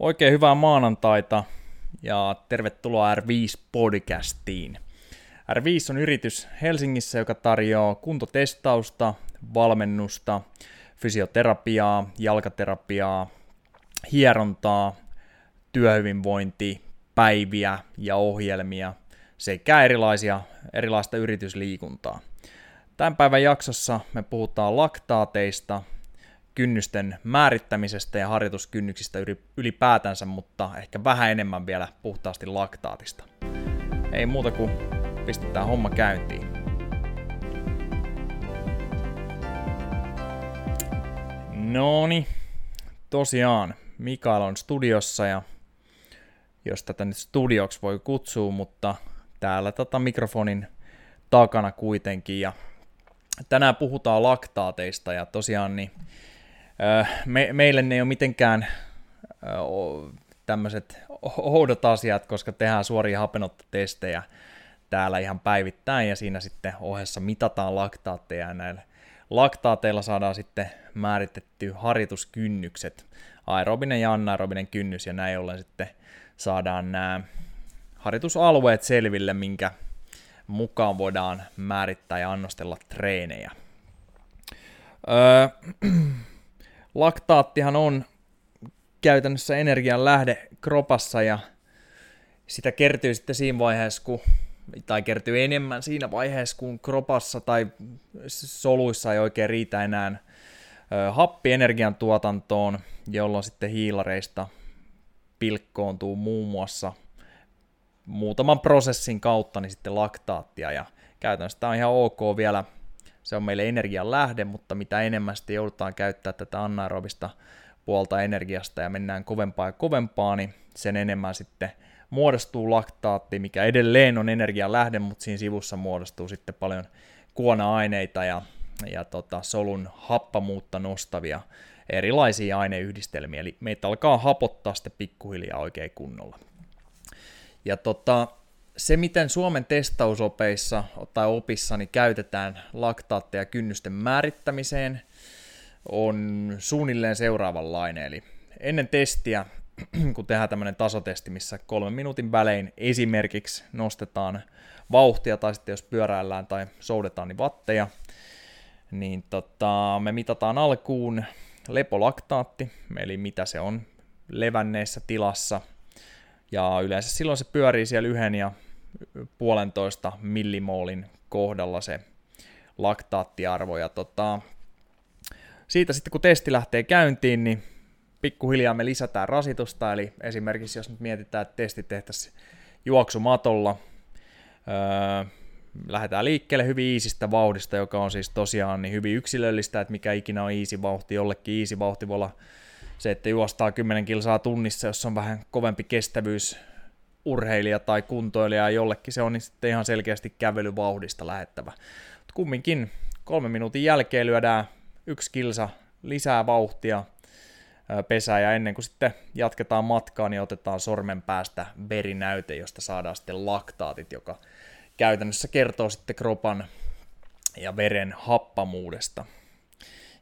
Oikein hyvää maanantaita ja tervetuloa R5-podcastiin. R5 on yritys Helsingissä, joka tarjoaa kuntotestausta, valmennusta, fysioterapiaa, jalkaterapiaa, hierontaa, työhyvinvointipäiviä ja ohjelmia sekä erilaisia, erilaista yritysliikuntaa. Tämän päivän jaksossa me puhutaan laktaateista, kynnysten määrittämisestä ja harjoituskynnyksistä ylipäätänsä, mutta ehkä vähän enemmän vielä puhtaasti laktaatista. Ei muuta kuin pistetään homma käyntiin. Noni, tosiaan Mikael on studiossa ja jos tätä nyt studioksi voi kutsua, mutta täällä tota mikrofonin takana kuitenkin ja tänään puhutaan laktaateista ja tosiaan niin me, meille ne ei ole mitenkään tämmöiset oudot asiat, koska tehdään suoria hapenottotestejä täällä ihan päivittäin ja siinä sitten ohessa mitataan laktaatteja ja näillä laktaateilla saadaan sitten määritetty harjoituskynnykset, aerobinen ja anaerobinen kynnys ja näin ollen sitten saadaan nämä harjoitusalueet selville, minkä mukaan voidaan määrittää ja annostella treenejä. Öö, laktaattihan on käytännössä energian lähde kropassa ja sitä kertyy sitten siinä vaiheessa, kun, tai kertyy enemmän siinä vaiheessa, kun kropassa tai soluissa ei oikein riitä enää happi energian tuotantoon, jolloin sitten hiilareista pilkkoontuu muun muassa muutaman prosessin kautta niin sitten laktaattia. Ja käytännössä tämä on ihan ok vielä se on meille energian lähde, mutta mitä enemmän sitten joudutaan käyttää tätä anaerobista puolta energiasta ja mennään kovempaa ja kovempaa, niin sen enemmän sitten muodostuu laktaatti, mikä edelleen on energian lähde, mutta siinä sivussa muodostuu sitten paljon kuona-aineita ja, ja tota, solun happamuutta nostavia erilaisia aineyhdistelmiä, eli meitä alkaa hapottaa sitten pikkuhiljaa oikein kunnolla. Ja tota, se, miten Suomen testausopeissa tai opissa niin käytetään laktaatteja kynnysten määrittämiseen, on suunnilleen seuraavanlainen. Eli ennen testiä, kun tehdään tämmöinen tasotesti, missä kolmen minuutin välein esimerkiksi nostetaan vauhtia, tai sitten jos pyöräillään tai soudetaan, niin vatteja, niin tota, me mitataan alkuun lepolaktaatti, eli mitä se on levänneessä tilassa, ja yleensä silloin se pyörii siellä yhden ja puolentoista millimoolin kohdalla se laktaattiarvo. Ja tota, siitä sitten kun testi lähtee käyntiin, niin pikkuhiljaa me lisätään rasitusta, eli esimerkiksi jos nyt mietitään, että testi tehtäisiin juoksumatolla, öö, lähdetään liikkeelle hyvin iisistä vauhdista, joka on siis tosiaan niin hyvin yksilöllistä, että mikä ikinä on easy vauhti, jollekin easy vauhti voi olla se, että juostaa 10 kilsaa tunnissa, jos on vähän kovempi kestävyys urheilija tai kuntoilija jollekin se on niin sitten ihan selkeästi kävelyvauhdista lähettävä. Mutta kumminkin kolmen minuutin jälkeen lyödään yksi kilsa lisää vauhtia pesää ja ennen kuin sitten jatketaan matkaa, niin otetaan sormen päästä verinäyte, josta saadaan sitten laktaatit, joka käytännössä kertoo sitten kropan ja veren happamuudesta.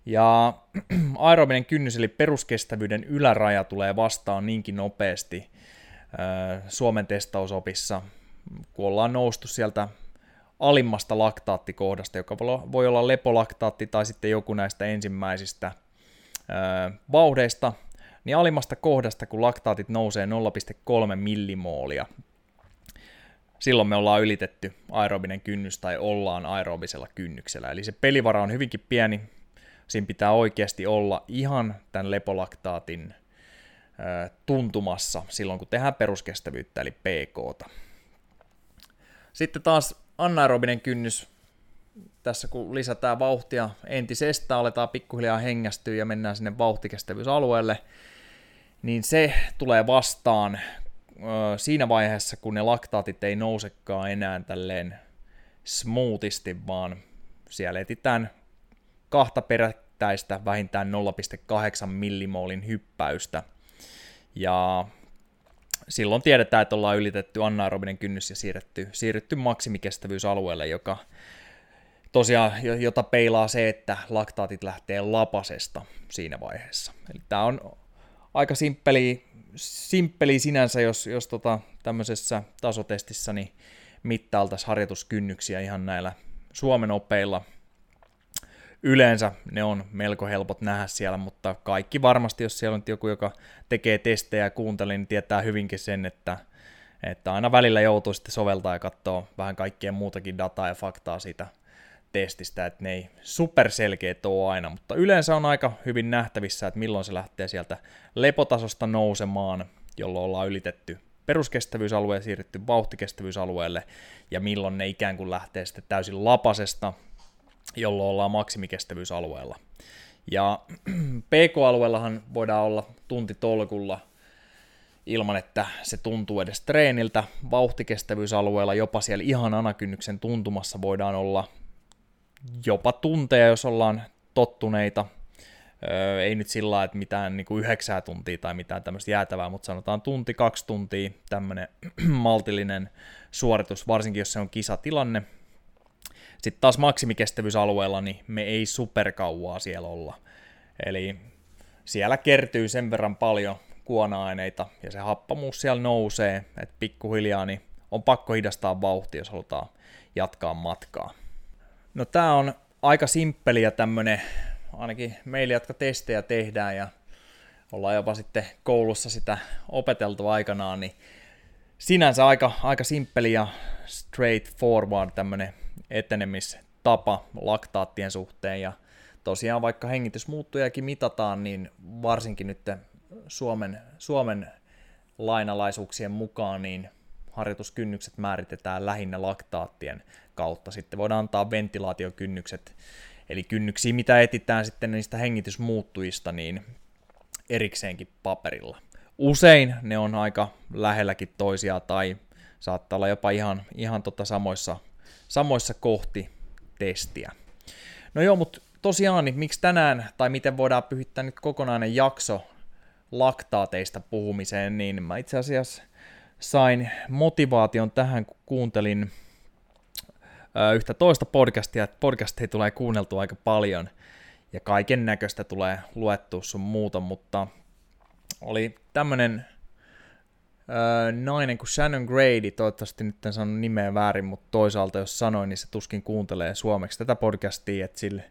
Ja aerobinen kynnys eli peruskestävyyden yläraja tulee vastaan niinkin nopeasti, Suomen testausopissa, kun ollaan noustu sieltä alimmasta laktaattikohdasta, joka voi olla lepolaktaatti tai sitten joku näistä ensimmäisistä vauhdeista, niin alimmasta kohdasta, kun laktaatit nousee 0,3 millimoolia, silloin me ollaan ylitetty aerobinen kynnys tai ollaan aerobisella kynnyksellä. Eli se pelivara on hyvinkin pieni, siinä pitää oikeasti olla ihan tämän lepolaktaatin tuntumassa silloin, kun tehdään peruskestävyyttä, eli PK. Sitten taas anaerobinen kynnys, tässä kun lisätään vauhtia entisestä, aletaan pikkuhiljaa hengästyä ja mennään sinne vauhtikestävyysalueelle, niin se tulee vastaan siinä vaiheessa, kun ne laktaatit ei nousekaan enää tälleen smoothisti, vaan siellä etitään kahta perättäistä vähintään 0,8 millimoolin hyppäystä – ja silloin tiedetään, että ollaan ylitetty anaerobinen kynnys ja siirretty, siirrytty maksimikestävyysalueelle, joka tosiaan, jota peilaa se, että laktaatit lähtee lapasesta siinä vaiheessa. Eli tämä on aika simppeli, simppeli sinänsä, jos, jos tota, tämmöisessä tasotestissä niin mittailtaisiin harjoituskynnyksiä ihan näillä Suomen opeilla. Yleensä ne on melko helpot nähdä siellä, mutta kaikki varmasti, jos siellä on joku, joka tekee testejä ja kuuntelee, niin tietää hyvinkin sen, että, että aina välillä joutuu sitten soveltaa ja katsoa vähän kaikkien muutakin dataa ja faktaa siitä testistä, että ne ei superselkeät ole aina, mutta yleensä on aika hyvin nähtävissä, että milloin se lähtee sieltä lepotasosta nousemaan, jolloin ollaan ylitetty peruskestävyysalue ja siirrytty vauhtikestävyysalueelle, ja milloin ne ikään kuin lähtee sitten täysin lapasesta, jolloin ollaan maksimikestävyysalueella. Ja PK-alueellahan voidaan olla tunti tolkulla ilman, että se tuntuu edes treeniltä. Vauhtikestävyysalueella jopa siellä ihan anakynnyksen tuntumassa voidaan olla jopa tunteja, jos ollaan tottuneita. Öö, ei nyt sillä että mitään niin kuin yhdeksää tuntia tai mitään tämmöistä jäätävää, mutta sanotaan tunti, kaksi tuntia, tämmöinen maltillinen suoritus, varsinkin jos se on kisatilanne. Sitten taas maksimikestävyysalueella, niin me ei superkauaa siellä olla. Eli siellä kertyy sen verran paljon kuona-aineita ja se happamuus siellä nousee, että pikkuhiljaa niin on pakko hidastaa vauhtia, jos halutaan jatkaa matkaa. No tää on aika simppeli ja tämmönen, ainakin meille, jotka testejä tehdään ja ollaan jopa sitten koulussa sitä opeteltu aikanaan, niin sinänsä aika, aika simppeli ja straightforward tämmönen etenemistapa laktaattien suhteen ja tosiaan vaikka hengitysmuuttujakin mitataan, niin varsinkin nyt Suomen, Suomen lainalaisuuksien mukaan, niin harjoituskynnykset määritetään lähinnä laktaattien kautta. Sitten voidaan antaa ventilaatiokynnykset, eli kynnyksiä, mitä etitään sitten niistä hengitysmuuttujista, niin erikseenkin paperilla. Usein ne on aika lähelläkin toisiaan tai saattaa olla jopa ihan, ihan tota samoissa, samoissa kohti testiä. No joo, mutta tosiaan, niin miksi tänään, tai miten voidaan pyhittää nyt kokonainen jakso laktaateista puhumiseen, niin mä itse asiassa sain motivaation tähän, kun kuuntelin yhtä toista podcastia, että podcastia tulee kuunneltu aika paljon ja kaiken näköistä tulee luettua sun muuta, mutta oli tämmönen öö, nainen kuin Shannon Grady, toivottavasti nyt en sanonut nimeä väärin, mutta toisaalta jos sanoin, niin se tuskin kuuntelee suomeksi tätä podcastia, että sille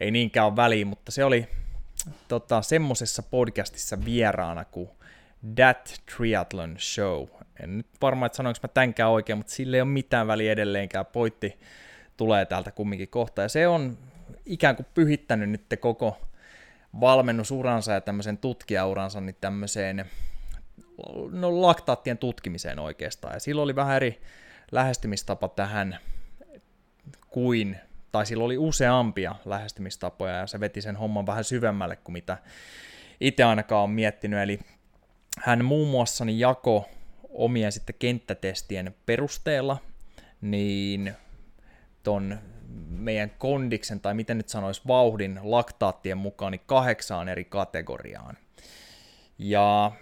ei niinkään ole väliä, mutta se oli tota, semmosessa podcastissa vieraana kuin That Triathlon Show. En nyt varmaan, että sanoinko mä tänkään oikein, mutta sille ei ole mitään väliä edelleenkään. Poitti tulee täältä kumminkin kohta. Ja se on ikään kuin pyhittänyt nyt koko valmennusuransa ja tämmöisen tutkijauransa niin tämmöiseen no, laktaattien tutkimiseen oikeastaan. Ja silloin oli vähän eri lähestymistapa tähän kuin, tai sillä oli useampia lähestymistapoja ja se veti sen homman vähän syvemmälle kuin mitä itse ainakaan on miettinyt. Eli hän muun muassa niin jako omien sitten kenttätestien perusteella, niin ton meidän kondiksen, tai miten nyt sanoisi, vauhdin laktaattien mukaan niin kahdeksaan eri kategoriaan. Ja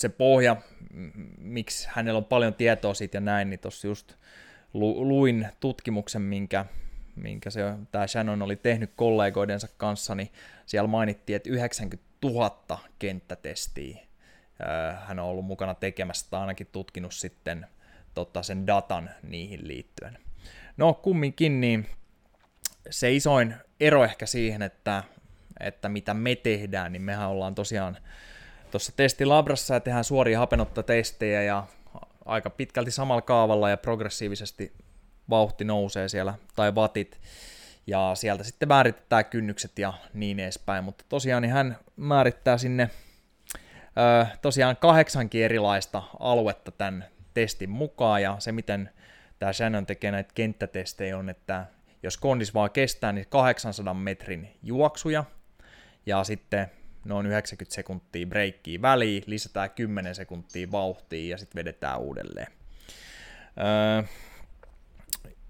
se pohja, miksi hänellä on paljon tietoa siitä ja näin, niin tuossa just lu, luin tutkimuksen, minkä, minkä se, tämä Shannon oli tehnyt kollegoidensa kanssa, niin siellä mainittiin, että 90 000 kenttätestiä hän on ollut mukana tekemässä tai ainakin tutkinut sitten tota, sen datan niihin liittyen. No kumminkin, niin se isoin ero ehkä siihen, että, että mitä me tehdään, niin mehän ollaan tosiaan tuossa testilabrassa tehdään suoria hapenottatestejä ja aika pitkälti samalla kaavalla ja progressiivisesti vauhti nousee siellä, tai vatit, ja sieltä sitten määritetään kynnykset ja niin edespäin, mutta tosiaan niin hän määrittää sinne ö, tosiaan kahdeksankin erilaista aluetta tämän testin mukaan, ja se miten tämä Shannon tekee näitä kenttätestejä on, että jos kondis vaan kestää, niin 800 metrin juoksuja, ja sitten noin 90 sekuntia breikkiä väliin, lisätään 10 sekuntia vauhtia ja sitten vedetään uudelleen. Öö,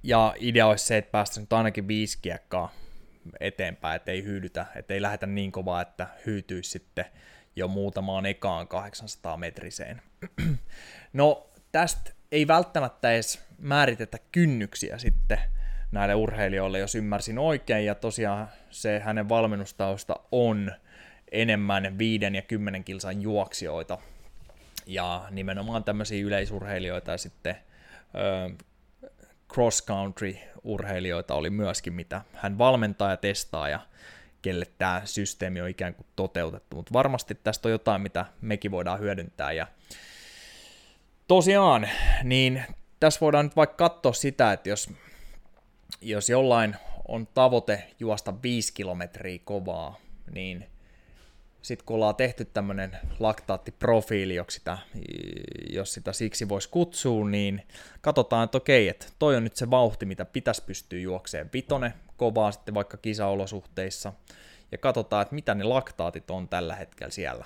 ja idea olisi se, että päästäisiin nyt ainakin viisi kiekkaa eteenpäin, ettei hyydytä, ettei lähdetä niin kovaa, että hyytyisi sitten jo muutamaan ekaan 800 metriseen. no tästä ei välttämättä edes määritetä kynnyksiä sitten näille urheilijoille, jos ymmärsin oikein, ja tosiaan se hänen valmennustausta on enemmän viiden ja kymmenen kilsan juoksijoita. Ja nimenomaan tämmöisiä yleisurheilijoita ja sitten cross-country-urheilijoita oli myöskin, mitä hän valmentaa ja testaa ja kelle tämä systeemi on ikään kuin toteutettu, mutta varmasti tästä on jotain, mitä mekin voidaan hyödyntää. Ja tosiaan, niin tässä voidaan nyt vaikka katsoa sitä, että jos, jos jollain on tavoite juosta 5 kilometriä kovaa, niin sitten kun ollaan tehty tämmöinen laktaattiprofiili, jos sitä, jos sitä siksi voisi kutsua, niin katsotaan, että okei, että toi on nyt se vauhti, mitä pitäisi pystyä juokseen vitone kovaa sitten vaikka kisaolosuhteissa, ja katsotaan, että mitä ne laktaatit on tällä hetkellä siellä,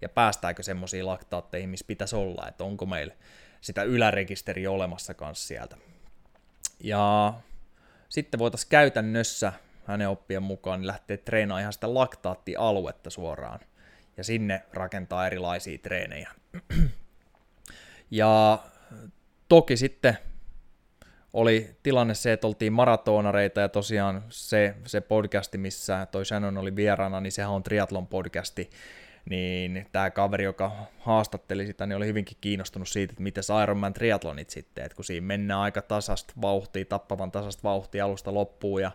ja päästäänkö semmoisiin laktaatteihin, missä pitäisi olla, että onko meillä sitä ylärekisteriä olemassa kanssa sieltä. Ja sitten voitaisiin käytännössä hänen oppien mukaan niin lähteä treenaamaan ihan sitä laktaattialuetta suoraan ja sinne rakentaa erilaisia treenejä. ja toki sitten oli tilanne se, että oltiin maratonareita ja tosiaan se, se podcasti, missä toi Shannon oli vieraana, niin sehän on triatlon podcasti, niin tämä kaveri, joka haastatteli sitä, niin oli hyvinkin kiinnostunut siitä, että miten Ironman triatlonit sitten, että kun siinä mennään aika tasasta vauhtia, tappavan tasasta vauhtia alusta loppuun ja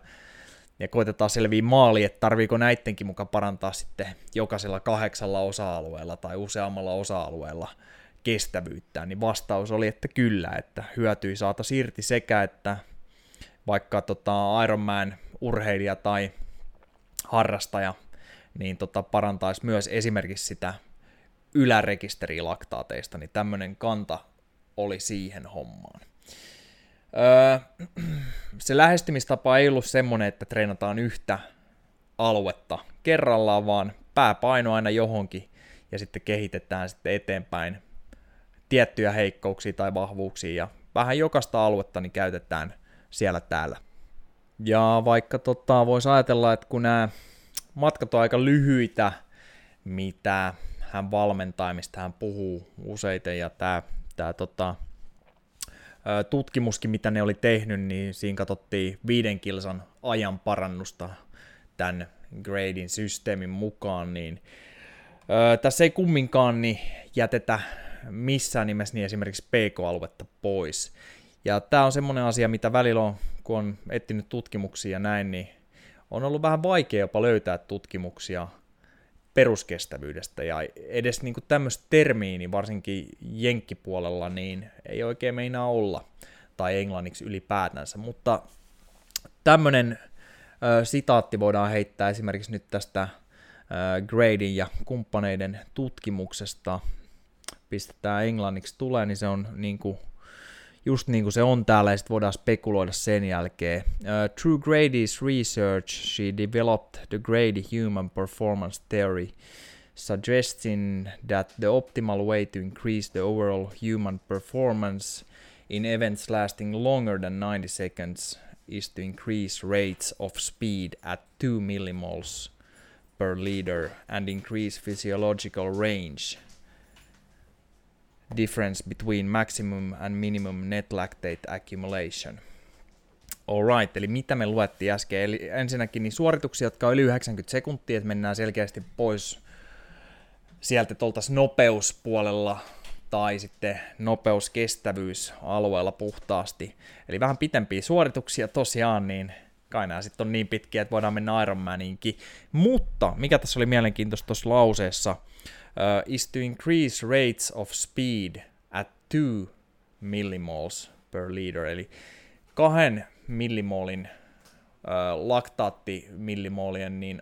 ja koitetaan selviä maali, että tarviiko näittenkin mukaan parantaa sitten jokaisella kahdeksalla osa-alueella tai useammalla osa-alueella kestävyyttä, niin vastaus oli, että kyllä, että hyötyi saata irti sekä, että vaikka tota Ironman urheilija tai harrastaja, niin tota parantaisi myös esimerkiksi sitä ylärekisterilaktaateista, niin tämmöinen kanta oli siihen hommaan. Öö, se lähestymistapa ei ollut semmoinen, että treenataan yhtä aluetta kerrallaan, vaan pääpaino aina johonkin ja sitten kehitetään sitten eteenpäin tiettyjä heikkouksia tai vahvuuksia ja vähän jokaista aluetta niin käytetään siellä täällä. Ja vaikka tota, voisi ajatella, että kun nämä matkat on aika lyhyitä, mitä hän valmentaa, mistä hän puhuu useiten, ja tämä, tämä tota, tutkimuskin, mitä ne oli tehnyt, niin siinä katsottiin viiden kilsan ajan parannusta tämän gradin systeemin mukaan, niin tässä ei kumminkaan niin jätetä missään nimessä niin esimerkiksi PK-aluetta pois. Ja tämä on semmoinen asia, mitä välillä on, kun on etsinyt tutkimuksia ja näin, niin on ollut vähän vaikea jopa löytää tutkimuksia peruskestävyydestä. Ja edes niin kuin tämmöistä termiä, niin varsinkin jenkkipuolella, niin ei oikein meinaa olla, tai englanniksi ylipäätänsä, mutta tämmöinen ö, sitaatti voidaan heittää esimerkiksi nyt tästä ö, Gradin ja kumppaneiden tutkimuksesta, pistetään englanniksi tulee, niin se on niin kuin just niin kuin se on täällä, ja sitten voidaan spekuloida sen jälkeen. Uh, through Grady's research, she developed the Grady Human Performance Theory, suggesting that the optimal way to increase the overall human performance in events lasting longer than 90 seconds is to increase rates of speed at 2 millimoles per liter and increase physiological range difference between maximum and minimum net lactate accumulation. Alright, eli mitä me luettiin äsken? Eli ensinnäkin niin suorituksia, jotka on yli 90 sekuntia, että mennään selkeästi pois sieltä tuoltaisiin nopeuspuolella tai sitten nopeuskestävyysalueella puhtaasti. Eli vähän pitempiä suorituksia tosiaan, niin kai nämä sitten on niin pitkiä, että voidaan mennä Ironmaninkin. Mutta mikä tässä oli mielenkiintoista tuossa lauseessa, uh, is to increase rates of speed at 2 millimoles per liter, eli kahden millimolin uh, laktaattimillimolien niin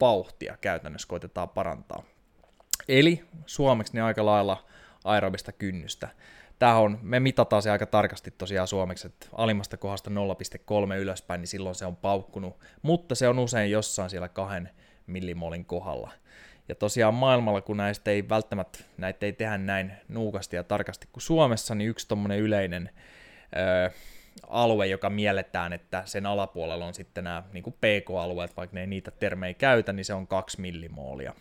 vauhtia käytännössä koitetaan parantaa. Eli suomeksi niin aika lailla aerobista kynnystä. Tämä on, me mitataan se aika tarkasti tosiaan suomeksi, että alimmasta kohdasta 0,3 ylöspäin, niin silloin se on paukkunut, mutta se on usein jossain siellä kahden millimolin kohdalla. Ja tosiaan maailmalla, kun näistä ei välttämättä, näitä ei tehdä näin nuukasti ja tarkasti kuin Suomessa, niin yksi tuommoinen yleinen ö, alue, joka mielletään, että sen alapuolella on sitten nämä niin kuin PK-alueet, vaikka ne ei niitä termejä käytä, niin se on 2 millimoolia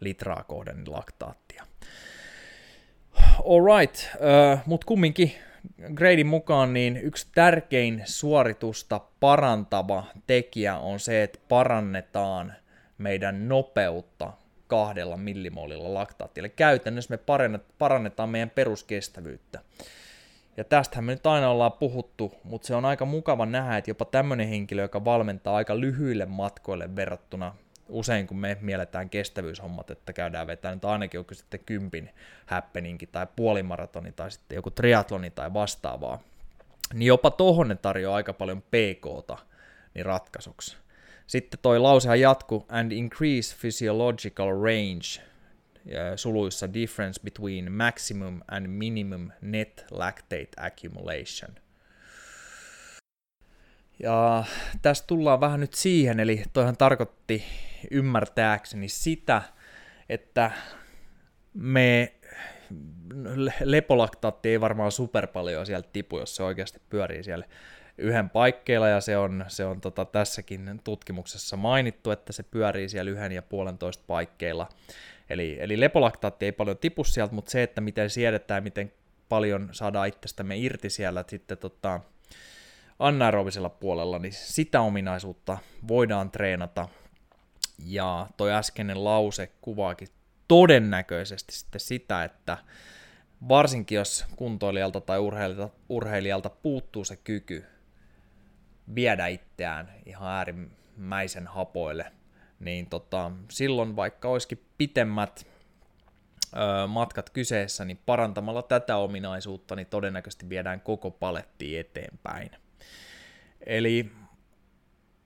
litraa kohden laktaattia. Alright, uh, mutta kumminkin Gradin mukaan niin yksi tärkein suoritusta parantava tekijä on se, että parannetaan meidän nopeutta kahdella millimolilla laktaattia. Eli käytännössä me parannetaan meidän peruskestävyyttä. Ja tästähän me nyt aina ollaan puhuttu, mutta se on aika mukava nähdä, että jopa tämmöinen henkilö, joka valmentaa aika lyhyille matkoille verrattuna usein kun me mielletään kestävyyshommat, että käydään vetämään nyt ainakin joku sitten kympin happeningi tai puolimaratoni tai sitten joku triatloni tai vastaavaa, niin jopa tohon ne tarjoaa aika paljon pk niin ratkaisuksi. Sitten toi lausehan jatku, and increase physiological range, suluissa difference between maximum and minimum net lactate accumulation. Ja tässä tullaan vähän nyt siihen, eli toihan tarkoitti ymmärtääkseni sitä, että me lepolaktaatti ei varmaan super paljon sieltä tipu, jos se oikeasti pyörii siellä yhden paikkeilla, ja se on, se on tota, tässäkin tutkimuksessa mainittu, että se pyörii siellä yhden ja puolentoista paikkeilla. Eli, eli lepolaktaatti ei paljon tipu sieltä, mutta se, että miten siedetään, miten paljon saadaan itsestämme irti siellä sitten tota, anaerobisella puolella, niin sitä ominaisuutta voidaan treenata. Ja toi äskeinen lause kuvaakin todennäköisesti sitten sitä, että varsinkin jos kuntoilijalta tai urheilijalta, urheilijalta puuttuu se kyky viedä itseään ihan äärimmäisen hapoille, niin tota, silloin vaikka olisikin pitemmät ö, matkat kyseessä, niin parantamalla tätä ominaisuutta, niin todennäköisesti viedään koko paletti eteenpäin. Eli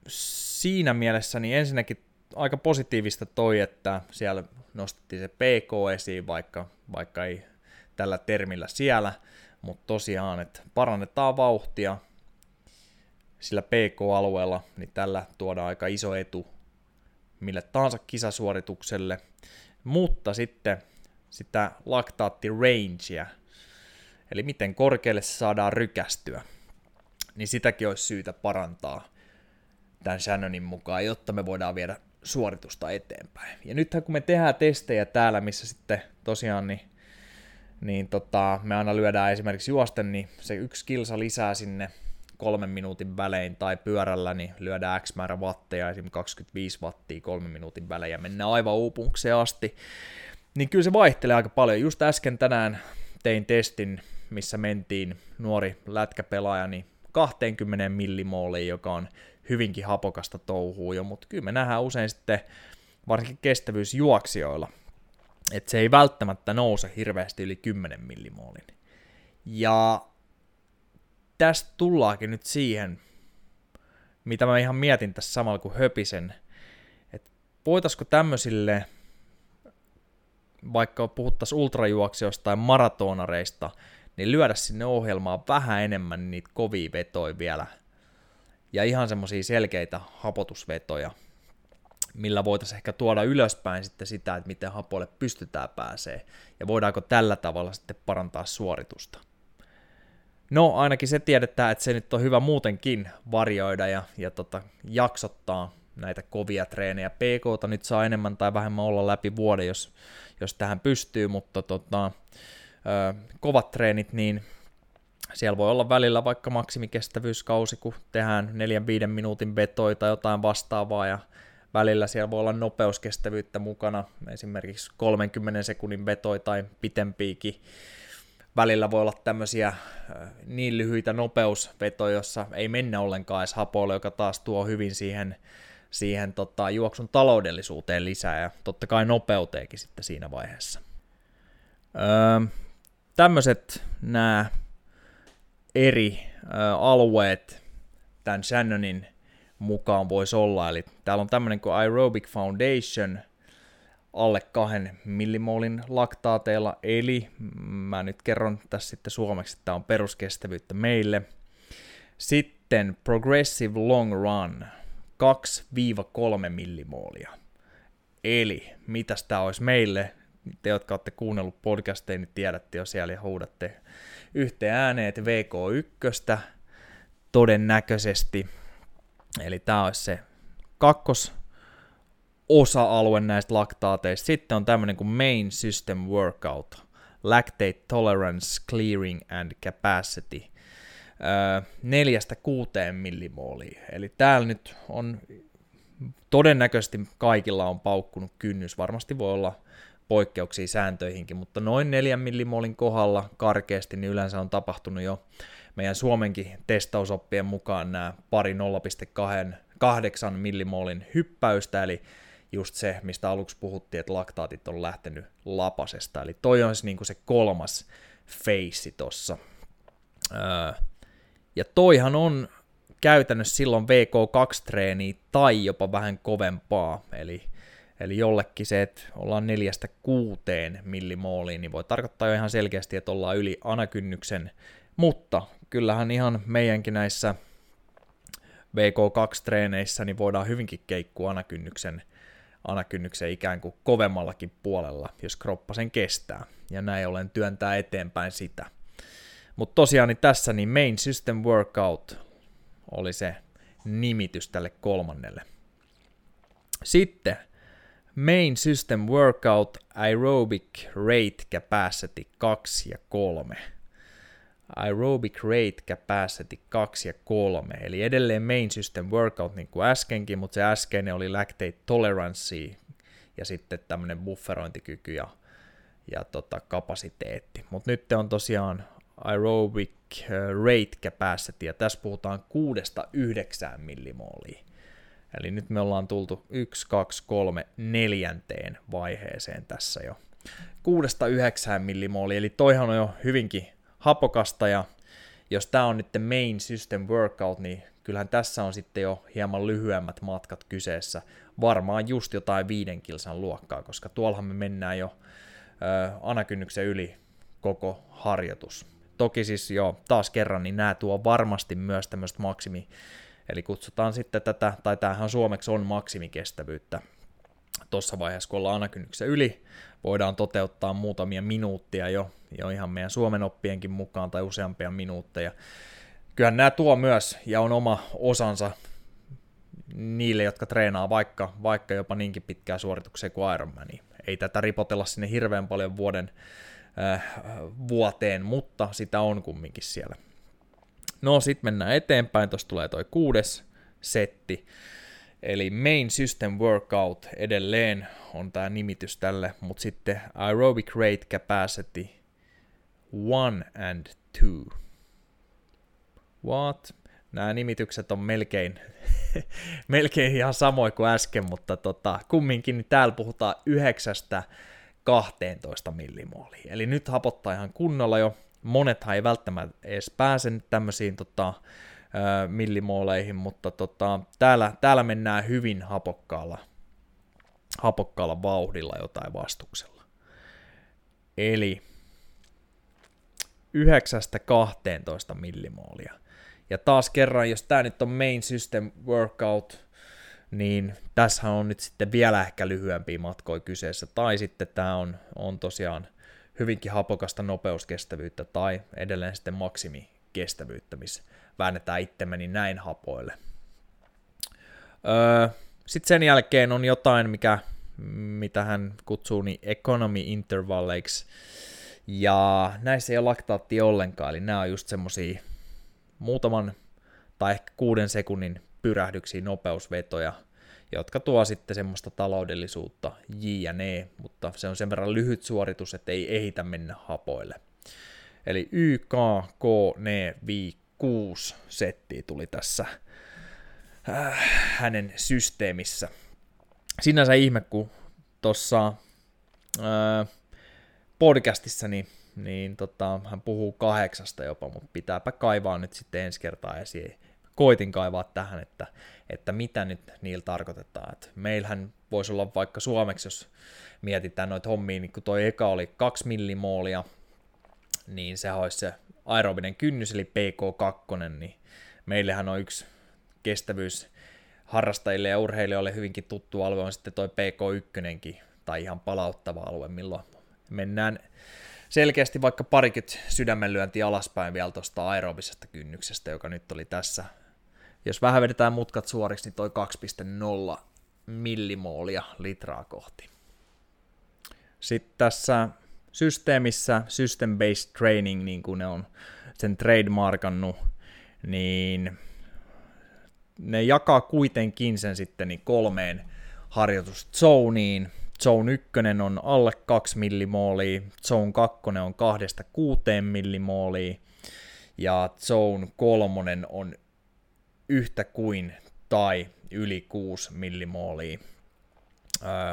siinä mielessä niin ensinnäkin aika positiivista toi, että siellä nostettiin se PK esiin, vaikka, vaikka ei tällä termillä siellä, mutta tosiaan, että parannetaan vauhtia sillä PK-alueella, niin tällä tuodaan aika iso etu mille tahansa kisasuoritukselle, mutta sitten sitä laktaattirangea, eli miten korkealle se saadaan rykästyä, niin sitäkin olisi syytä parantaa tämän Shannonin mukaan, jotta me voidaan viedä suoritusta eteenpäin. Ja nythän kun me tehdään testejä täällä, missä sitten tosiaan niin, niin tota, me aina lyödään esimerkiksi juosten, niin se yksi kilsa lisää sinne kolmen minuutin välein tai pyörällä, niin lyödään X määrä watteja, esimerkiksi 25 wattia kolmen minuutin välein ja mennään aivan uupumukseen asti. Niin kyllä se vaihtelee aika paljon. Just äsken tänään tein testin, missä mentiin nuori lätkäpelaaja, niin 20 millimooliin, joka on hyvinkin hapokasta touhuu jo, mutta kyllä me nähdään usein sitten varsinkin kestävyysjuoksijoilla, että se ei välttämättä nouse hirveästi yli 10 millimoolin. Ja tästä tullaakin nyt siihen, mitä mä ihan mietin tässä samalla kuin höpisen, että voitaisiko tämmöisille, vaikka puhuttaisiin ultrajuoksijoista tai maratonareista, niin lyödä sinne ohjelmaan vähän enemmän niitä kovia vetoja vielä. Ja ihan semmoisia selkeitä hapotusvetoja, millä voitaisiin ehkä tuoda ylöspäin sitten sitä, että miten hapoille pystytään pääsee, ja voidaanko tällä tavalla sitten parantaa suoritusta. No ainakin se tiedetään, että se nyt on hyvä muutenkin varjoida ja, ja tota, jaksottaa näitä kovia treenejä. PK nyt saa enemmän tai vähemmän olla läpi vuoden, jos, jos tähän pystyy, mutta tota, ö, kovat treenit, niin siellä voi olla välillä vaikka maksimikestävyyskausi, kun tehdään 4-5 minuutin vetoja tai jotain vastaavaa, ja välillä siellä voi olla nopeuskestävyyttä mukana, esimerkiksi 30 sekunnin vetoja tai pitempiikin. Välillä voi olla tämmöisiä niin lyhyitä nopeusvetoja, jossa ei mennä ollenkaan edes hapoille, joka taas tuo hyvin siihen, siihen tota, juoksun taloudellisuuteen lisää ja totta kai nopeuteenkin sitten siinä vaiheessa. Öö, tämmöiset nämä eri ö, alueet tämän Shannonin mukaan voisi olla. Eli täällä on tämmöinen kuin Aerobic Foundation alle kahden millimoolin laktaateilla, eli mä nyt kerron tässä sitten suomeksi, että tämä on peruskestävyyttä meille. Sitten Progressive Long Run, 2-3 millimoolia. Eli mitäs tämä olisi meille? Te, jotka olette kuunnellut podcasteja, niin tiedätte jo siellä ja huudatte yhteen ääneen, että VK1 todennäköisesti. Eli tämä olisi se kakkos osa-alue näistä laktaateista. Sitten on tämmöinen kuin Main System Workout, Lactate Tolerance, Clearing and Capacity, neljästä kuuteen millimoolia. Eli täällä nyt on todennäköisesti kaikilla on paukkunut kynnys, varmasti voi olla poikkeuksia sääntöihinkin, mutta noin 4 millimolin kohdalla karkeasti niin yleensä on tapahtunut jo meidän Suomenkin testausoppien mukaan nämä pari 0,8 millimolin hyppäystä, eli just se, mistä aluksi puhuttiin, että laktaatit on lähtenyt lapasesta, eli toi on niin se kolmas feissi tossa. Öö, ja toihan on käytännössä silloin VK2-treeniä tai jopa vähän kovempaa, eli, eli jollekin se, että ollaan neljästä kuuteen millimooliin, niin voi tarkoittaa jo ihan selkeästi, että ollaan yli anakynnyksen, mutta kyllähän ihan meidänkin näissä VK2-treeneissä niin voidaan hyvinkin keikkua anakynnyksen, anakynnyksen ikään kuin kovemmallakin puolella, jos kroppa sen kestää, ja näin ollen työntää eteenpäin sitä. Mutta tosiaan niin tässä niin Main System Workout oli se nimitys tälle kolmannelle. Sitten Main System Workout Aerobic Rate Capacity 2 ja 3. Aerobic Rate Capacity 2 ja 3, eli edelleen Main System Workout niin kuin äskenkin, mutta se äskeinen oli Lactate Tolerance ja sitten tämmöinen bufferointikyky ja, ja tota, kapasiteetti. Mutta nyt on tosiaan aerobic uh, rate capacity, ja tässä puhutaan 6-9 millimoolia. Eli nyt me ollaan tultu 1, 2, 3, neljänteen vaiheeseen tässä jo. 6-9 millimoolia, eli toihan on jo hyvinkin hapokasta, ja jos tämä on nyt main system workout, niin kyllähän tässä on sitten jo hieman lyhyemmät matkat kyseessä. Varmaan just jotain viiden kilsan luokkaa, koska tuollahan me mennään jo ö, anakynnyksen yli koko harjoitus. Toki siis jo taas kerran, niin nämä tuo varmasti myös tämmöistä maksimi, eli kutsutaan sitten tätä, tai tämähän suomeksi on maksimikestävyyttä. Tuossa vaiheessa, kun ollaan anakynnyksen yli, voidaan toteuttaa muutamia minuuttia jo, jo ihan meidän Suomen oppienkin mukaan, tai useampia minuutteja. Kyllähän nämä tuo myös, ja on oma osansa niille, jotka treenaa vaikka, vaikka jopa niinkin pitkää suorituksia kuin Ironman. Ei tätä ripotella sinne hirveän paljon vuoden äh, vuoteen, mutta sitä on kumminkin siellä. No, sitten mennään eteenpäin, tuossa tulee toi kuudes setti, eli Main System Workout edelleen on tämä nimitys tälle, mutta sitten Aerobic Rate Capacity 1 and 2. What? Nämä nimitykset on melkein, melkein ihan samoin kuin äsken, mutta tota, kumminkin niin täällä puhutaan yhdeksästä 12 millimoolia. Eli nyt hapottaa ihan kunnolla jo. Monethan ei välttämättä edes pääse tämmöisiin tota, millimooleihin, mutta tota, täällä, täällä mennään hyvin hapokkaalla, hapokkaalla vauhdilla jotain vastuksella. Eli 9-12 millimoolia. Ja taas kerran, jos tämä nyt on main system workout, niin tässä on nyt sitten vielä ehkä lyhyempiä matkoja kyseessä, tai sitten tämä on, on tosiaan hyvinkin hapokasta nopeuskestävyyttä, tai edelleen sitten maksimikestävyyttä, missä väännetään itsemme niin näin hapoille. Öö, sitten sen jälkeen on jotain, mikä, mitä hän kutsuu niin economy intervalleiksi, ja näissä ei ole laktaatti ollenkaan, eli nämä on just semmosia muutaman tai ehkä kuuden sekunnin pyrähdyksiä, nopeusvetoja, jotka tuo sitten semmoista taloudellisuutta jne, mutta se on sen verran lyhyt suoritus, että ei ehitä mennä hapoille. Eli YK, K, N, 6 settiä tuli tässä äh, hänen systeemissä. Sinänsä ihme, kun tuossa äh, podcastissa niin, niin tota, hän puhuu kahdeksasta jopa, mutta pitääpä kaivaa nyt sitten ensi kertaa esiin koitin kaivaa tähän, että, että mitä nyt niillä tarkoitetaan. Et meillähän voisi olla vaikka suomeksi, jos mietitään noita hommia, niin kun toi eka oli 2 millimoolia, niin se olisi se aerobinen kynnys, eli PK2, niin meillähän on yksi kestävyys harrastajille ja urheilijoille hyvinkin tuttu alue on sitten toi PK1, tai ihan palauttava alue, milloin mennään selkeästi vaikka parikymmentä sydämenlyöntiä alaspäin vielä tuosta aerobisesta kynnyksestä, joka nyt oli tässä jos vähän vedetään mutkat suoriksi, niin toi 2,0 millimoolia litraa kohti. Sitten tässä systeemissä System-Based Training, niin kuin ne on sen trademarkannut, niin ne jakaa kuitenkin sen sitten niin kolmeen harjoituszoniin. Zone 1 on alle 2 millimoolia, Zone 2 on 2-6 millimoolia ja Zone 3 on yhtä kuin tai yli 6 millimoolia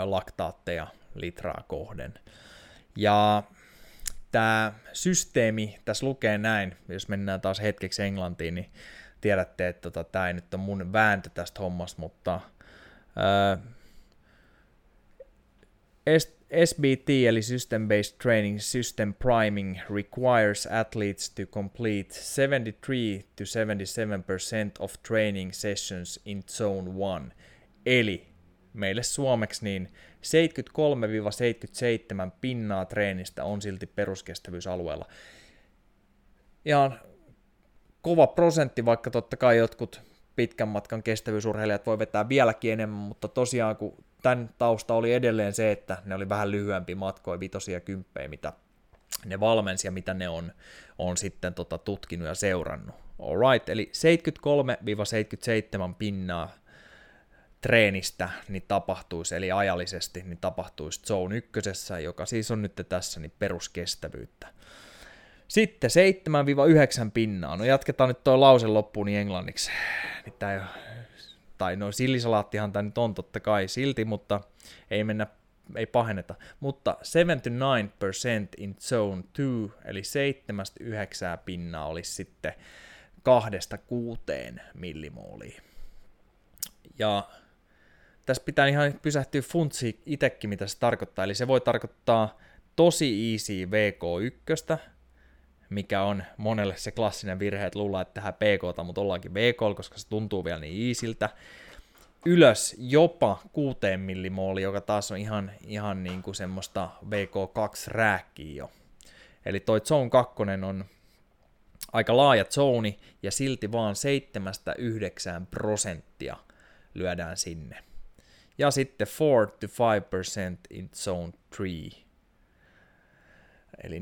laktaatteja litraa kohden. Ja tämä systeemi, tässä lukee näin, jos mennään taas hetkeksi Englantiin, niin tiedätte, että tota, tämä ei nyt ole mun vääntö tästä hommasta, mutta ää, SBT eli System Based Training System Priming requires athletes to complete 73 to 77% of training sessions in Zone 1. Eli meille suomeksi niin 73-77 pinnaa treenistä on silti peruskestävyysalueella. Ihan kova prosentti, vaikka totta kai jotkut pitkän matkan kestävyysurheilijat voi vetää vieläkin enemmän, mutta tosiaan kun tämän tausta oli edelleen se, että ne oli vähän lyhyempi matkoja, vitosia ja kymppejä, mitä ne valmensi ja mitä ne on, on sitten tota tutkinut ja seurannut. Alright, eli 73-77 pinnaa treenistä niin tapahtuisi, eli ajallisesti niin tapahtuisi zone ykkösessä, joka siis on nyt tässä niin peruskestävyyttä. Sitten 7-9 pinnaa. No jatketaan nyt tuo lause loppuun niin englanniksi. Niin tää ei, tai no sillisalaattihan tämä nyt on totta kai silti, mutta ei mennä ei pahenneta, mutta 79% in zone 2, eli 7-9 pinnaa olisi sitten kahdesta kuuteen millimoolia. Ja tässä pitää ihan pysähtyä funtsi itsekin, mitä se tarkoittaa. Eli se voi tarkoittaa tosi easy VK1, mikä on monelle se klassinen virhe, että luullaan, että tehdään PK, mutta ollaankin VK, koska se tuntuu vielä niin easyltä. Ylös jopa 6 millimooli, joka taas on ihan, ihan niin kuin semmoista VK2 rääkkiä jo. Eli toi zone 2 on aika laaja zone, ja silti vaan 7-9 prosenttia lyödään sinne. Ja sitten 4-5% in zone 3 Eli 4-5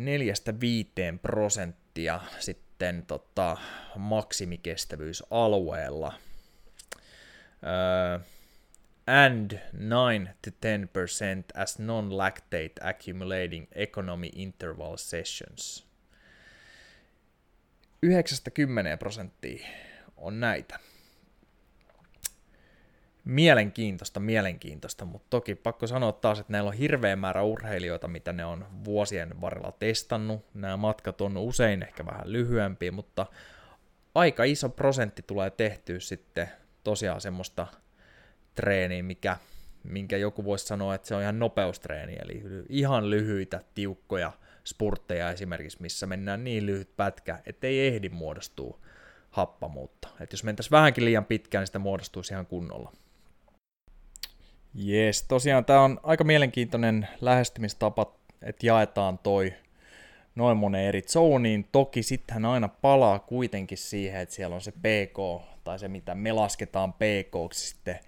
prosenttia sitten tota, maksimikestävyysalueella. Uh, and 9-10% as non-lactate accumulating economy interval sessions. 9-10 prosenttia on näitä mielenkiintoista, mielenkiintoista, mutta toki pakko sanoa taas, että näillä on hirveä määrä urheilijoita, mitä ne on vuosien varrella testannut. Nämä matkat on usein ehkä vähän lyhyempiä, mutta aika iso prosentti tulee tehtyä sitten tosiaan semmoista treeniä, mikä, minkä joku voisi sanoa, että se on ihan nopeustreeni, eli ihan lyhyitä, tiukkoja spurtteja esimerkiksi, missä mennään niin lyhyt pätkä, ettei ehdi muodostua happamuutta. Et jos mentäisiin vähänkin liian pitkään, niin sitä muodostuisi ihan kunnolla. Jees, tosiaan tämä on aika mielenkiintoinen lähestymistapa, että jaetaan toi noin monen eri zoniin. Toki sitten aina palaa kuitenkin siihen, että siellä on se PK, tai se mitä me lasketaan PK, sitten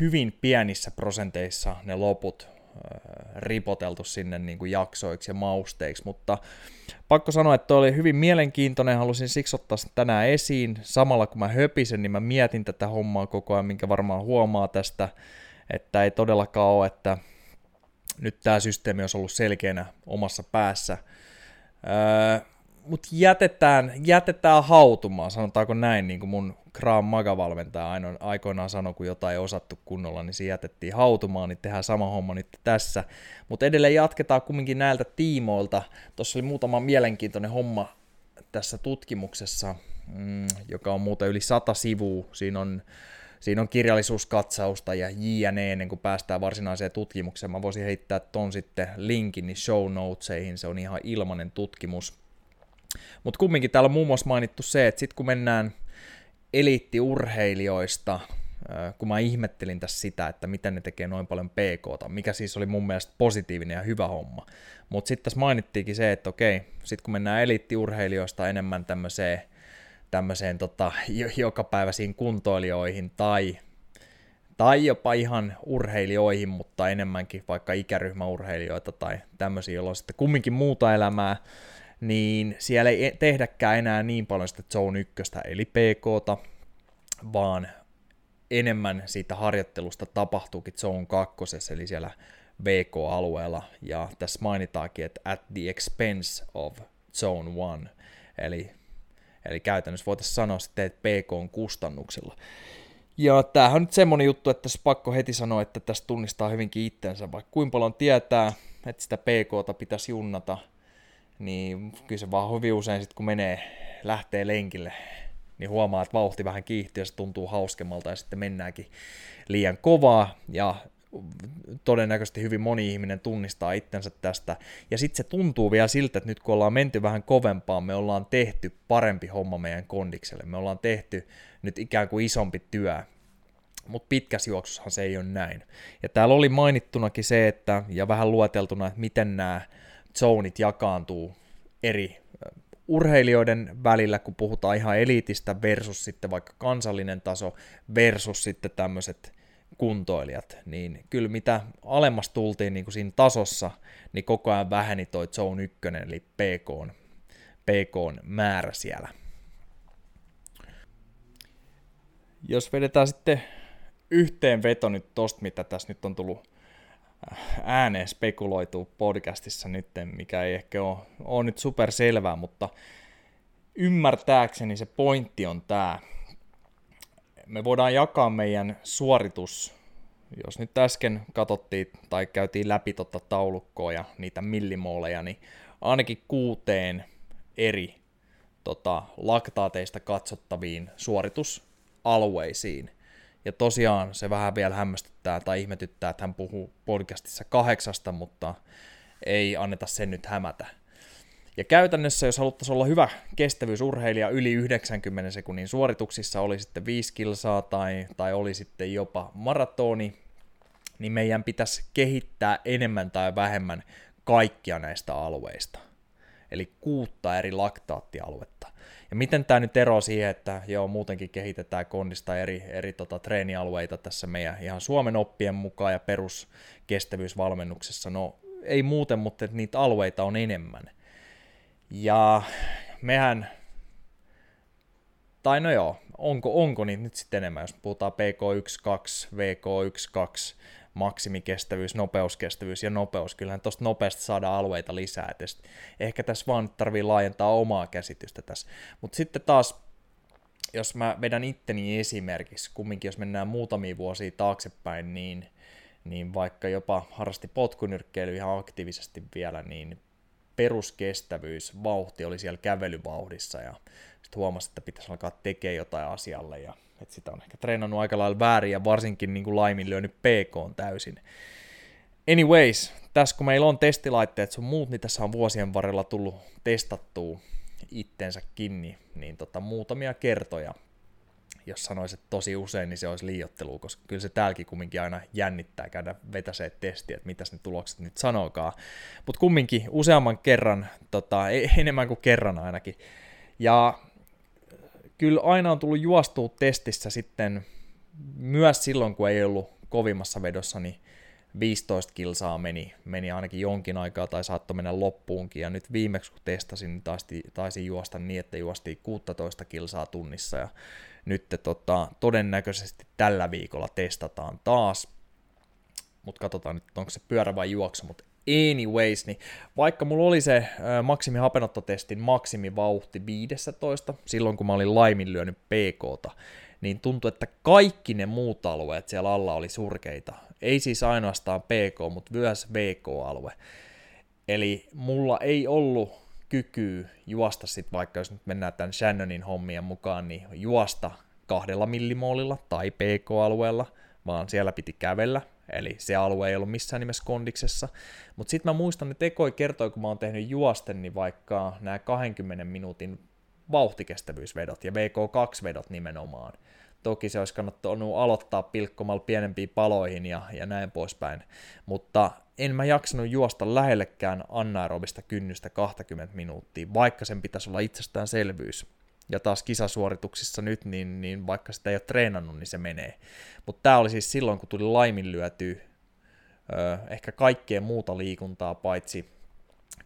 hyvin pienissä prosenteissa ne loput äh, ripoteltu sinne niin kuin jaksoiksi ja mausteiksi, mutta pakko sanoa, että oli hyvin mielenkiintoinen, halusin siksi ottaa sen tänään esiin. Samalla kun mä höpisen, niin mä mietin tätä hommaa koko ajan, minkä varmaan huomaa tästä että ei todellakaan ole, että nyt tämä systeemi olisi ollut selkeänä omassa päässä. Öö, Mutta jätetään, jätetään hautumaan, sanotaanko näin, niin kuin mun Kraam Maga-valmentaja aikoinaan sanoi, kun jotain ei osattu kunnolla, niin se jätettiin hautumaan, niin tehdään sama homma nyt tässä. Mutta edelleen jatketaan kumminkin näiltä tiimoilta. Tuossa oli muutama mielenkiintoinen homma tässä tutkimuksessa, mm, joka on muuten yli sata sivua. Siinä on siinä on kirjallisuuskatsausta ja jne ennen kuin päästään varsinaiseen tutkimukseen. Mä voisin heittää ton sitten linkin niin show notesihin, se on ihan ilmainen tutkimus. Mutta kumminkin täällä on muun muassa mainittu se, että sitten kun mennään eliittiurheilijoista, kun mä ihmettelin tässä sitä, että miten ne tekee noin paljon PK, mikä siis oli mun mielestä positiivinen ja hyvä homma. Mutta sitten tässä mainittiinkin se, että okei, sitten kun mennään eliittiurheilijoista enemmän tämmöiseen tämmöiseen tota, jokapäiväisiin kuntoilijoihin tai, tai jopa ihan urheilijoihin, mutta enemmänkin vaikka ikäryhmäurheilijoita tai tämmöisiä, joilla on sitten kumminkin muuta elämää, niin siellä ei tehdäkään enää niin paljon sitä zone ykköstä, eli PKta, vaan enemmän siitä harjoittelusta tapahtuukin Zone 2, eli siellä VK-alueella, ja tässä mainitaakin, että at the expense of Zone 1, eli, eli käytännössä voitaisiin sanoa sitten, että PK kustannuksilla. Ja tämähän on nyt semmonen juttu, että tässä pakko heti sanoa, että tässä tunnistaa hyvinkin itsensä, vaikka kuinka paljon tietää, että sitä PKta pitäisi junnata, niin kyllä se vaan hyvin usein sitten kun menee, lähtee lenkille, niin huomaa, että vauhti vähän kiihtyy ja se tuntuu hauskemmalta ja sitten mennäänkin liian kovaa ja todennäköisesti hyvin moni ihminen tunnistaa itsensä tästä. Ja sitten se tuntuu vielä siltä, että nyt kun ollaan menty vähän kovempaan, me ollaan tehty parempi homma meidän kondikselle. Me ollaan tehty nyt ikään kuin isompi työ. Mutta pitkässä juoksussahan se ei ole näin. Ja täällä oli mainittunakin se, että, ja vähän lueteltuna, että miten nämä zonit jakaantuu eri urheilijoiden välillä, kun puhutaan ihan eliitistä versus sitten vaikka kansallinen taso versus sitten tämmöiset kuntoilijat, niin kyllä mitä alemmas tultiin niin kuin siinä tasossa, niin koko ajan väheni toi zone 1, eli PK, PK määrä siellä. Jos vedetään sitten yhteenveto nyt tosta, mitä tässä nyt on tullut äh, ääneen spekuloitu podcastissa nyt, mikä ei ehkä ole, ole nyt super selvää, mutta ymmärtääkseni se pointti on tämä, me voidaan jakaa meidän suoritus, jos nyt äsken katsottiin tai käytiin läpi tota taulukkoa ja niitä millimooleja, niin ainakin kuuteen eri tota, laktaateista katsottaviin suoritusalueisiin. Ja tosiaan se vähän vielä hämmästyttää tai ihmetyttää, että hän puhuu podcastissa kahdeksasta, mutta ei anneta sen nyt hämätä. Ja käytännössä, jos haluttaisiin olla hyvä kestävyysurheilija yli 90 sekunnin suorituksissa, oli sitten 5 kilsaa tai, tai oli sitten jopa maratoni, niin meidän pitäisi kehittää enemmän tai vähemmän kaikkia näistä alueista. Eli kuutta eri laktaattialuetta. Ja miten tämä nyt eroaa siihen, että joo, muutenkin kehitetään kondista eri, eri tota, treenialueita tässä meidän ihan Suomen oppien mukaan ja peruskestävyysvalmennuksessa? No ei muuten, mutta niitä alueita on enemmän. Ja mehän, tai no joo, onko, onko niitä nyt sitten enemmän, jos puhutaan PK12, VK12, maksimikestävyys, nopeuskestävyys ja nopeus. Kyllähän tuosta nopeasti saadaan alueita lisää. Et ehkä tässä vaan tarvii laajentaa omaa käsitystä tässä. Mutta sitten taas, jos mä vedän itteni esimerkiksi, kumminkin jos mennään muutamia vuosia taaksepäin, niin, niin vaikka jopa harrasti potkunyrkkeilyä ihan aktiivisesti vielä, niin peruskestävyys, vauhti oli siellä kävelyvauhdissa ja sitten huomasi, että pitäisi alkaa tekemään jotain asialle ja että sitä on ehkä treenannut aika lailla väärin ja varsinkin niin kuin laiminlyönyt PK on täysin. Anyways, tässä kun meillä on testilaitteet sun muut, niin tässä on vuosien varrella tullut testattua itsensä kiinni, niin tota, muutamia kertoja jos sanoisin, että tosi usein, niin se olisi liiottelu, koska kyllä se täälläkin kumminkin aina jännittää käydä vetäsee testiä, että mitä ne tulokset nyt sanookaan. Mutta kumminkin useamman kerran, tota, ei, enemmän kuin kerran ainakin. Ja kyllä aina on tullut juostua testissä sitten myös silloin, kun ei ollut kovimmassa vedossa, niin 15 kilsaa meni, meni ainakin jonkin aikaa tai saattoi mennä loppuunkin. Ja nyt viimeksi kun testasin, niin taisi, taisin juosta niin, että juostiin 16 kilsaa tunnissa. Ja nyt tota, todennäköisesti tällä viikolla testataan taas. Mutta katsotaan nyt, onko se pyörä vai juoksu. Mutta anyways, niin vaikka mulla oli se maksimihapenottotestin maksimivauhti 15, silloin kun mä olin laiminlyönyt PKta, niin tuntui, että kaikki ne muut alueet siellä alla oli surkeita. Ei siis ainoastaan PK, mutta myös VK-alue. Eli mulla ei ollut kykyä juosta sitten, vaikka jos nyt mennään tämän Shannonin hommien mukaan, niin juosta kahdella millimoolilla tai PK-alueella, vaan siellä piti kävellä, eli se alue ei ollut missään nimessä kondiksessa. Mutta sitten mä muistan, että Ekoi kertoi, kun mä oon tehnyt juosten, niin vaikka nämä 20 minuutin vauhtikestävyysvedot ja VK2-vedot nimenomaan. Toki se olisi kannattanut aloittaa pilkkomalla pienempiin paloihin ja, ja näin poispäin, mutta en mä jaksanut juosta lähellekään anaerobista kynnystä 20 minuuttia, vaikka sen pitäisi olla itsestäänselvyys. Ja taas kisasuorituksissa nyt, niin, niin vaikka sitä ei ole treenannut, niin se menee. Mutta tämä oli siis silloin, kun tuli laiminlyötyä ehkä kaikkea muuta liikuntaa, paitsi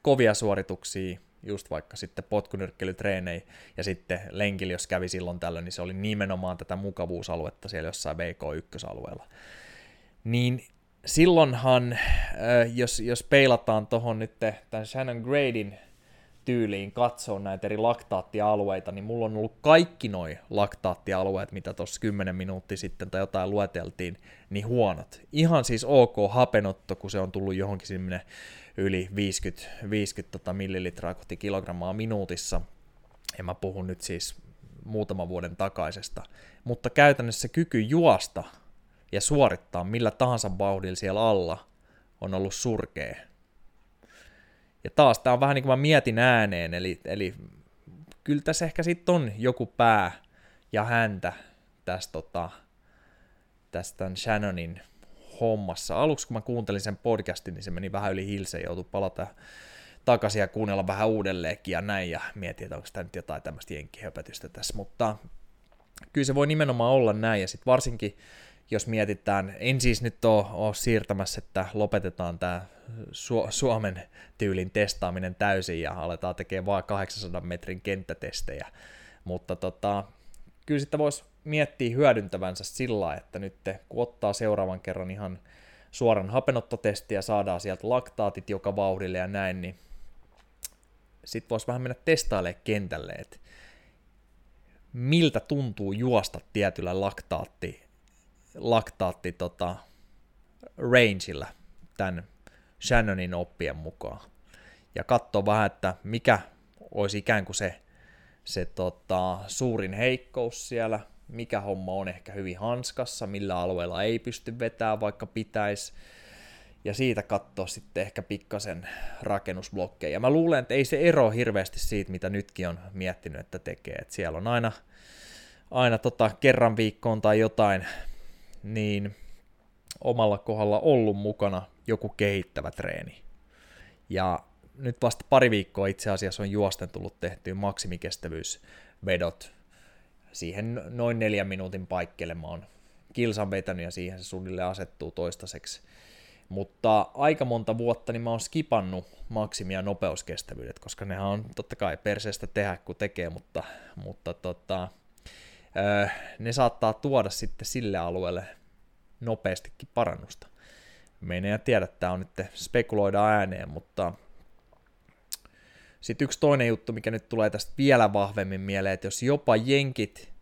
kovia suorituksia just vaikka sitten potkunyrkkelytreenei ja sitten lenkillä, jos kävi silloin tällöin, niin se oli nimenomaan tätä mukavuusaluetta siellä jossain VK1-alueella. Niin silloinhan, jos, jos peilataan tuohon nyt tämän Shannon Gradin tyyliin katsoa näitä eri laktaattialueita, niin mulla on ollut kaikki noi laktaattialueet, mitä tuossa 10 minuuttia sitten tai jotain lueteltiin, niin huonot. Ihan siis ok hapenotto, kun se on tullut johonkin sinne yli 50, 50 tota millilitraa kohti kilogrammaa minuutissa. Ja mä puhun nyt siis muutaman vuoden takaisesta. Mutta käytännössä kyky juosta ja suorittaa millä tahansa vauhdilla siellä alla on ollut surkea. Ja taas tämä on vähän niin kuin mä mietin ääneen, eli, eli kyllä tässä ehkä sitten on joku pää ja häntä tästä, tota, tästä Shannonin hommassa. Aluksi kun mä kuuntelin sen podcastin, niin se meni vähän yli hilse, joutui palata takaisin ja kuunnella vähän uudelleenkin ja näin, ja mietin, että onko tämä nyt jotain tämmöistä jenkkihöpötystä tässä, mutta kyllä se voi nimenomaan olla näin, ja sitten varsinkin jos mietitään, en siis nyt ole, ole siirtämässä, että lopetetaan tämä Su- Suomen tyylin testaaminen täysin ja aletaan tekemään vain 800 metrin kenttätestejä, mutta tota, kyllä sitä voisi miettiä hyödyntävänsä sillä, että nyt kun ottaa seuraavan kerran ihan suoran hapenottotestiä, saadaan sieltä laktaatit joka vauhdille ja näin, niin sitten voisi vähän mennä testailemaan kentälle, että miltä tuntuu juosta tietyllä laktaatti laktaatti tota, rangeillä tämän Shannonin oppien mukaan. Ja katsoa vähän, että mikä olisi ikään kuin se, se tota, suurin heikkous siellä, mikä homma on ehkä hyvin hanskassa, millä alueella ei pysty vetämään, vaikka pitäisi, ja siitä katsoa sitten ehkä pikkasen rakennusblokkeja. Mä luulen, että ei se ero hirveästi siitä, mitä nytkin on miettinyt, että tekee. Et siellä on aina, aina tota, kerran viikkoon tai jotain niin omalla kohdalla ollut mukana joku kehittävä treeni. Ja nyt vasta pari viikkoa itse asiassa on juosten tullut tehtyä maksimikestävyysvedot. Siihen noin neljän minuutin paikkeelle mä oon kilsan vetänyt ja siihen se suunnilleen asettuu toistaiseksi. Mutta aika monta vuotta niin mä oon skipannut maksimia nopeuskestävyydet, koska nehän on totta kai perseestä tehdä kun tekee, mutta, mutta tota, ne saattaa tuoda sitten sille alueelle nopeastikin parannusta. Me ei tiedä, tämä on nyt spekuloida ääneen, mutta sitten yksi toinen juttu, mikä nyt tulee tästä vielä vahvemmin mieleen, että jos jopa jenkit,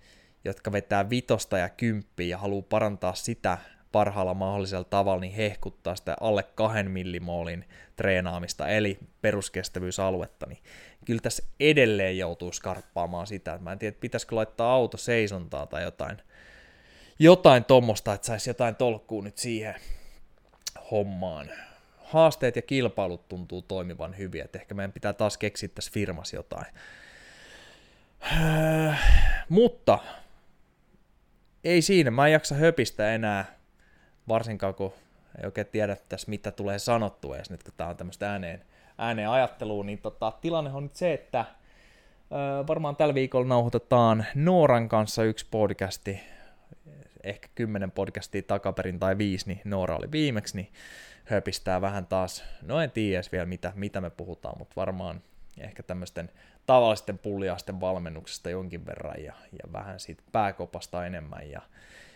jotka vetää vitosta ja kymppiä ja haluaa parantaa sitä parhaalla mahdollisella tavalla, niin hehkuttaa sitä alle kahden millimoolin treenaamista, eli peruskestävyysaluetta, niin kyllä tässä edelleen joutuu skarppaamaan sitä, mä en tiedä, pitäisikö laittaa auto seisontaa tai jotain, jotain tuommoista, että saisi jotain tolkkuu nyt siihen hommaan. Haasteet ja kilpailut tuntuu toimivan hyvin, että ehkä meidän pitää taas keksiä tässä firmassa jotain. mutta ei siinä, mä en jaksa höpistä enää, varsinkaan kun ei oikein tiedä tässä mitä tulee sanottua edes nyt, kun tää on tämmöistä ääneen, ääneen ajattelua, niin tota, tilanne on nyt se, että ö, varmaan tällä viikolla nauhoitetaan Nooran kanssa yksi podcasti, ehkä kymmenen podcastia takaperin tai viisi, niin Noora oli viimeksi, niin höpistää vähän taas, no en tiedä vielä mitä, mitä me puhutaan, mutta varmaan ehkä tämmöisten tavallisten pulliaisten valmennuksesta jonkin verran ja, ja vähän siitä pääkopasta enemmän ja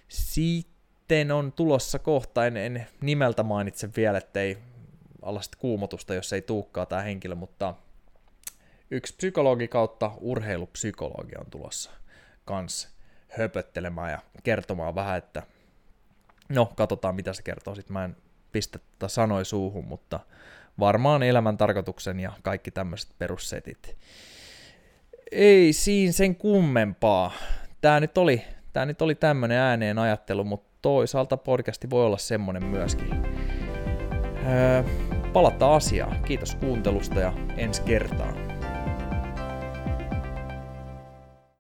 sitten on tulossa kohta, en, en nimeltä mainitse vielä, ettei alla kuumotusta, jos ei tuukkaa tämä henkilö, mutta yksi psykologi kautta urheilupsykologi on tulossa kanssa höpöttelemään ja kertomaan vähän, että no, katsotaan mitä se kertoo. Sitten mä en pistä tätä sanoi suuhun, mutta varmaan elämän tarkoituksen ja kaikki tämmöiset perussetit. Ei siinä sen kummempaa. Tämä nyt oli, tää nyt oli tämmönen ääneen ajattelu, mutta toisaalta podcasti voi olla semmonen myöskin. Öö, palataan asiaan. Kiitos kuuntelusta ja ensi kertaan.